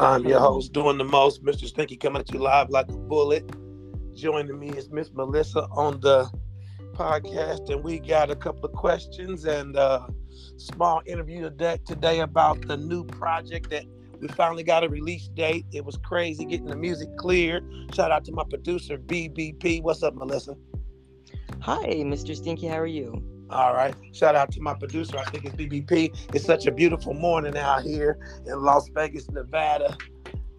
I'm your host, doing the most, Mr. Stinky, coming at you live like a bullet. Joining me is Miss Melissa on the podcast, and we got a couple of questions and a small interview today about the new project that we finally got a release date. It was crazy getting the music cleared. Shout out to my producer, BBP. What's up, Melissa? Hi, Mr. Stinky. How are you? All right. Shout out to my producer. I think it's BBP. It's such a beautiful morning out here in Las Vegas, Nevada.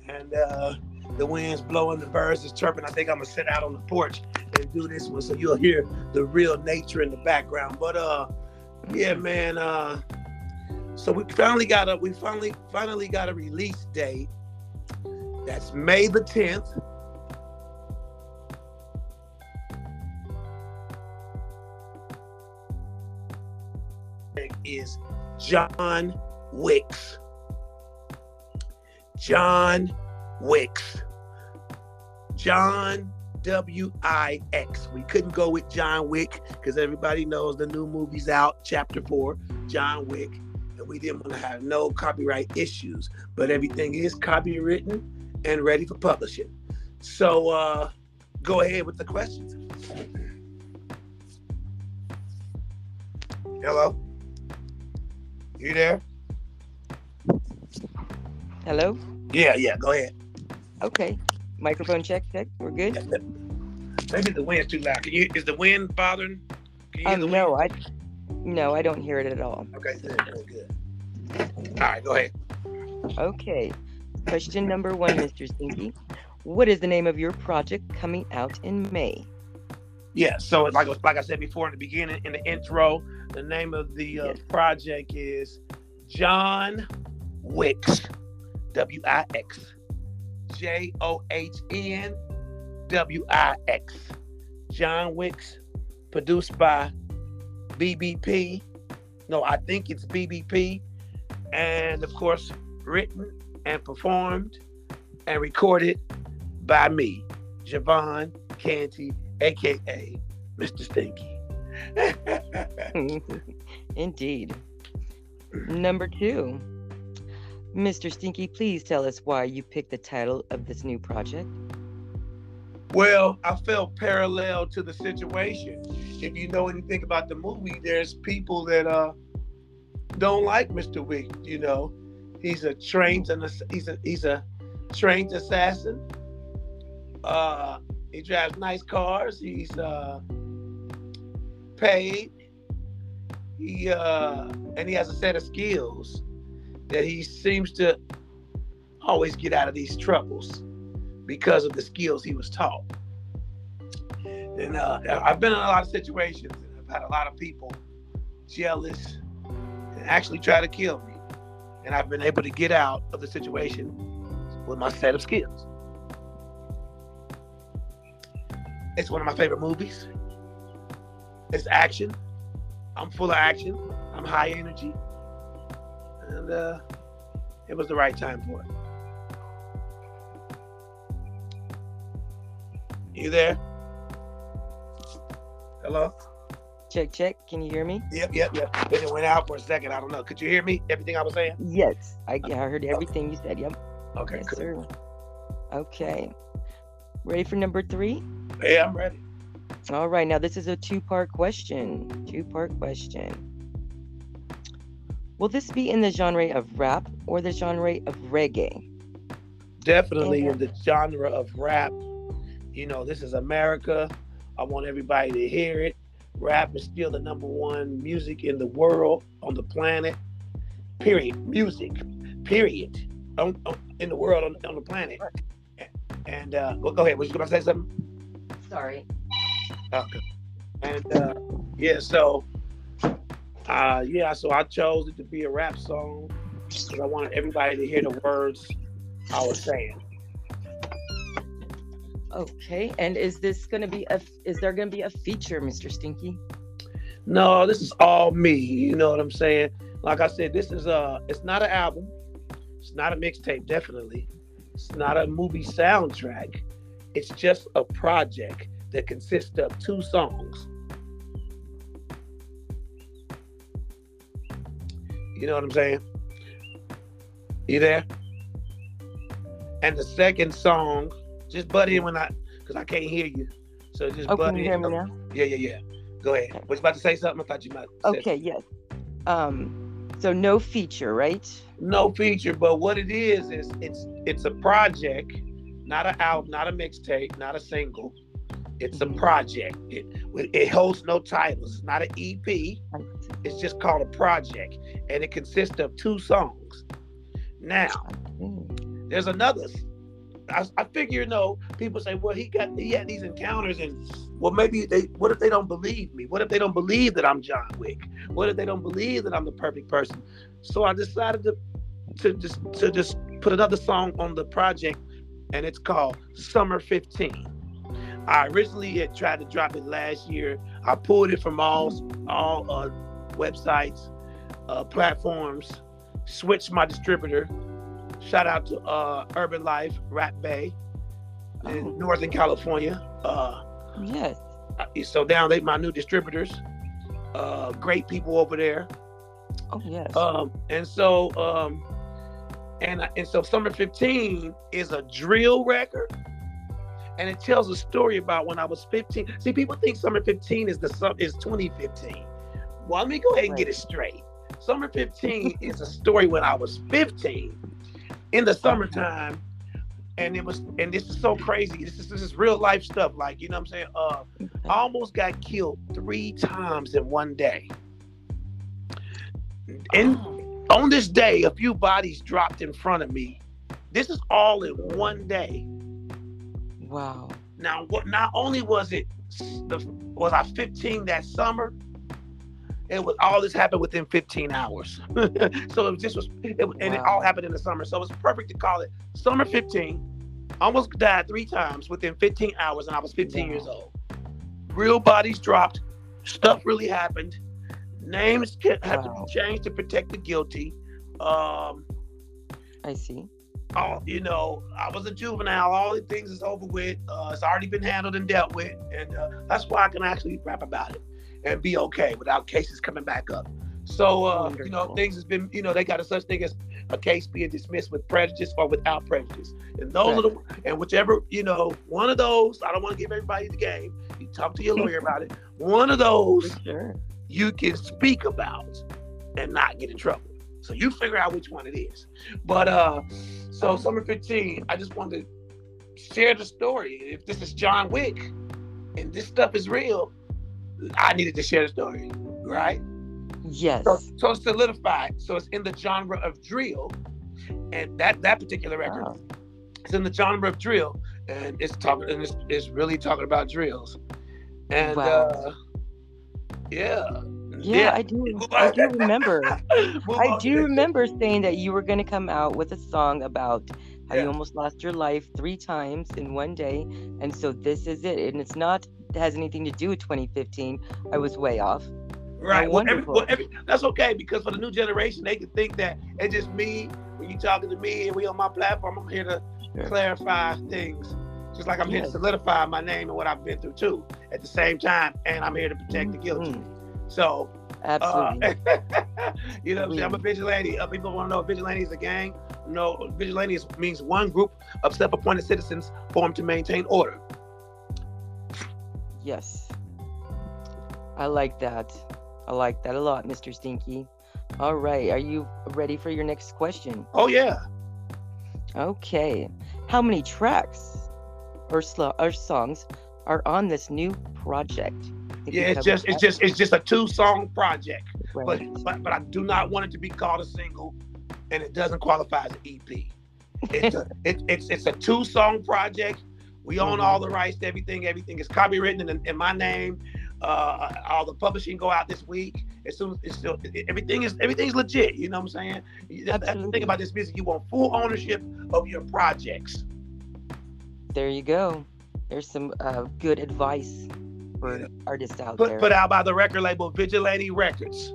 And uh, the wind's blowing, the birds is chirping. I think I'm gonna sit out on the porch and do this one so you'll hear the real nature in the background. But uh yeah, man, uh so we finally got a we finally finally got a release date. That's May the 10th. Is John Wix. John Wix. John W I X. We couldn't go with John Wick because everybody knows the new movie's out, chapter four, John Wick. And we didn't want to have no copyright issues, but everything is copywritten and ready for publishing. So uh, go ahead with the questions. Hello? You there? Hello? Yeah, yeah, go ahead. Okay. Microphone check, check. We're good? Maybe the wind's too loud. Can you, is the wind bothering? Can you um, no, I no, I don't hear it at all. Okay, good, good, good. All right, go ahead. Okay. Question number one, Mr. Stinky. What is the name of your project coming out in May? Yeah, so like like I said before in the beginning, in the intro, the name of the uh, yes. project is John Wix, W I X, J O H N W I X. John Wix, produced by BBP. No, I think it's BBP. And of course, written and performed and recorded by me, Javon Canty, aka Mr. Stinky. Indeed. Number two. Mr. Stinky, please tell us why you picked the title of this new project. Well, I felt parallel to the situation. If you know anything about the movie, there's people that uh don't like Mr. Wick. You know, he's a trained and he's a he's a trained assassin. Uh, he drives nice cars. He's uh paid. He uh, and he has a set of skills that he seems to always get out of these troubles because of the skills he was taught. And uh, I've been in a lot of situations, and I've had a lot of people jealous and actually try to kill me. And I've been able to get out of the situation with my set of skills. It's one of my favorite movies. It's action. I'm full of action. I'm high energy. And uh, it was the right time for it. You there? Hello? Check, check. Can you hear me? Yep, yep, yep. Then it went out for a second. I don't know. Could you hear me? Everything I was saying? Yes. I, I heard everything you said. Yep. Okay, yes, cool. sir. Okay. Ready for number three? Yeah, I'm ready. All right, now this is a two part question. Two part question. Will this be in the genre of rap or the genre of reggae? Definitely in the genre of rap. You know, this is America. I want everybody to hear it. Rap is still the number one music in the world, on the planet. Period. Music. Period. On, on, in the world, on, on the planet. And uh, go, go ahead. Was you going to say something? Sorry. Okay. And uh, yeah, so uh, yeah, so I chose it to be a rap song because I wanted everybody to hear the words I was saying. Okay, and is this gonna be a? Is there gonna be a feature, Mr. Stinky? No, this is all me. You know what I'm saying? Like I said, this is a. It's not an album. It's not a mixtape. Definitely, it's not a movie soundtrack. It's just a project that consists of two songs. You know what I'm saying? You there? And the second song, just butt in when I, because I can't hear you. So just Oh, butt can you in. hear me now? Yeah, yeah, yeah. Go ahead. Okay. Was about to say something? I thought you might. Okay, yes. Um, so no feature, right? no feature, but what it is is it's it's a project, not an album, not a mixtape, not a single. It's a Mhm. project. It it holds no titles. It's not an EP. It's just called a project, and it consists of two songs. Now, Mm. there's another. I, I figure, you know, people say, well, he got he had these encounters, and well, maybe they. What if they don't believe me? What if they don't believe that I'm John Wick? What if they don't believe that I'm the perfect person? So I decided to to just to just put another song on the project, and it's called Summer 15. I originally had tried to drop it last year. I pulled it from all all uh, websites, uh, platforms, switched my distributor. Shout out to uh, Urban Life, Rat Bay, in Oh. Northern California. Uh, Yes. so down they my new distributors. Uh, great people over there. Oh, yes. Um, and so um, and and so Summer 15 is a drill record. And it tells a story about when I was 15. See, people think Summer 15 is the sum is 2015. Well, let me go ahead and get it straight. Summer 15 is a story when I was 15 in the summertime. And it was, and this is so crazy. This is this is real life stuff. Like, you know what I'm saying? Uh I almost got killed three times in one day. And Oh, on this day, a few bodies dropped in front of me. This is all in one day. Wow. Now, what? Not only was it the was I 15 that summer, it was all this happened within 15 hours. so it just was, it, and it all happened in the summer. So it was perfect to call it summer 15. Almost died three times within 15 hours, and I was 15 years old. Real bodies dropped. Stuff really happened. Names ca- had to be changed to protect the guilty. Um, I see. All you know, I was a juvenile. All the things is over with. Uh, it's already been handled and dealt with, and uh, that's why I can actually rap about it and be okay without cases coming back up. So uh, you know, things has been you know they got a such thing as a case being dismissed with prejudice or without prejudice, and those are the and whichever you know one of those. I don't want to give everybody the game. You talk to your lawyer about it. One of those sure. you can speak about and not get in trouble. So you figure out which one it is. But uh so summer 15, I just wanted to share the story. If this is John Wick and this stuff is real, I needed to share the story, right? Yes. So, so it's solidified. So it's in the genre of drill. And that that particular record Wow. it's in the genre of drill. And it's talking and it's, it's really talking about drills. And Wow. uh yeah. Yeah, I do. I do remember. I do remember saying that you were going to come out with a song about how Yeah. you almost lost your life three times in one day, and so this is it. And it's not it has anything to do with 2015. I was way off. Right. Well, every, well every, that's okay because for the new generation, they can think that it's just me. When you talking to me and we on my platform, I'm here to Sure. clarify things. Just like I'm here to solidify my name and what I've been through too. At the same time, and I'm here to protect the guilty. Mm-hmm. So, uh, Absolutely. you know, I'm? I'm a vigilante. Uh, people want to know if vigilante is a gang. No, vigilante is, means one group of self-appointed citizens formed to maintain order. yes. I like that. I like that a lot, Mr. Stinky. All right. Are you ready for your next question? Oh yeah. Okay. How many tracks or sl- or songs are on this new project? Yeah, it's just it's just it's just a two-song project. but, Right. but but I do not want it to be called a single, and it doesn't qualify as an EP. It's a, it, it's it's a two song project. We own Mhm. all the rights to everything. Everything is copywritten in, in my name. Uh, all the publishing go out this week. As soon as it's still everything is everything's legit. You know what I'm saying? To Absolutely. think about this music. You want full ownership of your projects. There you go. There's some uh, good advice for Yeah. artists out Put there. put out by the record label Vigilante Records.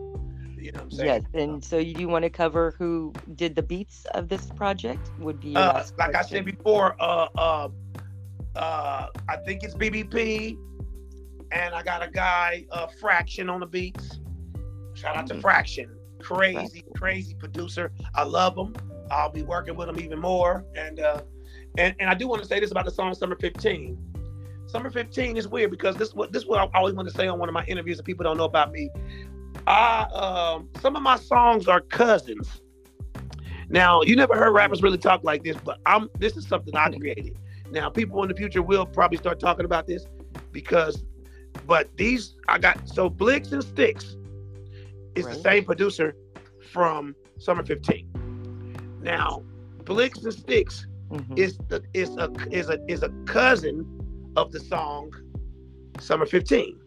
You know what I'm saying? yes, and so you do want to cover who did the beats of this project? Would be uh, like I said before, uh, uh, uh, I think it's BBP, and I got a guy, uh, Fraction on the beats. Shout out to Mhm. Fraction, crazy, Fraction. crazy producer. I love him. I'll be working with him even more, and uh, And and I do want to say this about the song Summer 15. Summer 15 is weird because this what this is what I always want to say on one of my interviews that people don't know about me. I um some of my songs are cousins. Now you never heard rappers really talk like this, but I'm this is something I created. Now people in the future will probably start talking about this because but these I got so Blicks and Sticks is right. the same producer from Summer 15. Now, Blicks and Sticks mm-hmm. is the is a is a is a cousin of the song Summer 15.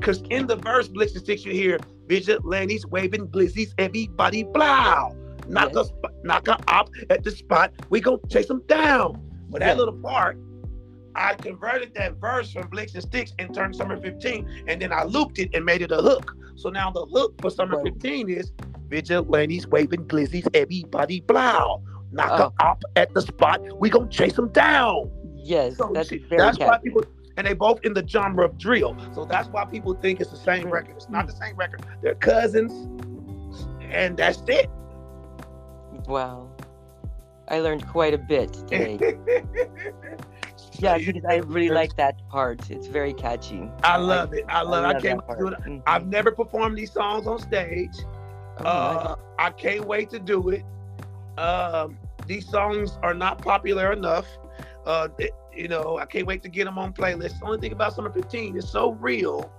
Cause in the verse Blicks and Sticks you hear vigilantes waving glizzies, everybody blow. Knock yes. a knock a op at the spot. We gonna chase them down. But that yeah. little part I converted that verse from Blicks and Sticks and turned Summer 15, and then I looped it and made it a hook. So now the hook for Summer right. 15 is Vigilantes waving glizzies, everybody blow. Knock oh. up at the spot. We gonna chase them down. Yes, so, that's, see, that's why people and they both in the genre of drill. So that's why people think it's the same record. It's not the same record. They're cousins, and that's it. Wow. I learned quite a bit today. yeah, because I really like that part. It's very catchy. I love it. I love, I, love I it. Mm-hmm. I've never performed these songs on stage. Oh, uh, I can't wait to do it. Um, these songs are not popular enough. Uh, it, you know, I can't wait to get them on playlists. The only thing about Summer 15 is so real.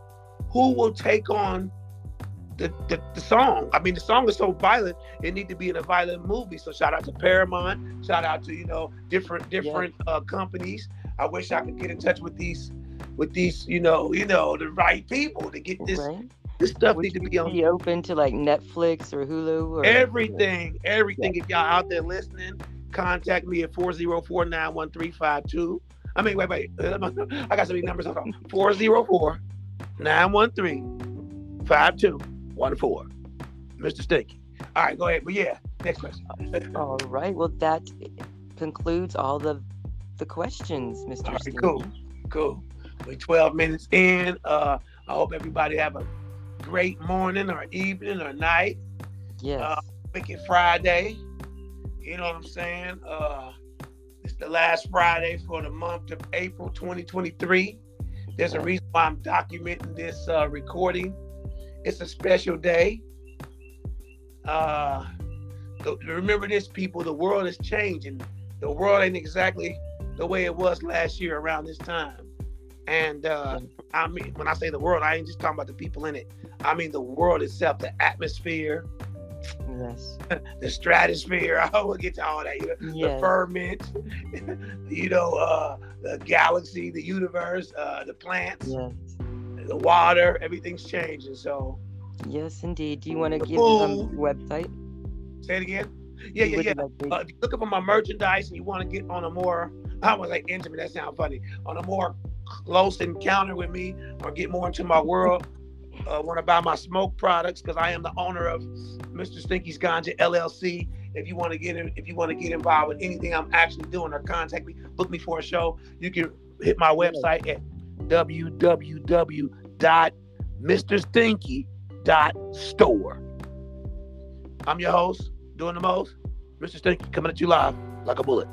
Who will take on the, the, the, song. I mean, the song is so violent; it need to be in a violent movie. So shout out to Paramount. Shout out to you know different different yeah. uh, companies. I wish I could get in touch with these with these you know you know the right people to get this. Right. This stuff Would need to be on. Be open to like Netflix or Hulu or everything, everything. Yeah. If y'all out there listening, contact me at 404 91352. I mean, wait, wait. I got so many numbers. 404 913 5214. Mr. Stinky. All right, go ahead. But yeah, next question. all right. Well, that concludes all the the questions, Mr. All right, cool. Cool. We're 12 minutes in. Uh, I hope everybody have a great morning or evening or night. Yes. Uh, Wicked Friday. You know what I'm saying? Uh, it's the last Friday for the month of April 2023. There's a reason why I'm documenting this uh, recording. It's a special day. Uh, remember this, people. The world is changing. The world ain't exactly the way it was last year around this time. And uh, I mean, when I say the world, I ain't just talking about the people in it. I mean the world itself, the atmosphere, yes, the stratosphere. I will get to all that. You know, yes. The firmament, you know, uh, the galaxy, the universe, uh, the plants, yes. the water. Everything's changing. So. Yes, indeed. Do you want to give them website? Say it again. Yeah, yeah, yeah. Uh, if you're looking for my merchandise and you want to get on a more, I was like intimate, that sounds funny, on a more close encounter with me or get more into my world, uh, want to buy my smoke products because I am the owner of Mr. Stinky's Ganja LLC. If you want to get in, if you want to get involved with anything I'm actually doing or contact me, book me for a show, you can hit my website at www.mrstinky.store. I'm your host, doing the most. Mr. Stinky coming at you live like a bullet.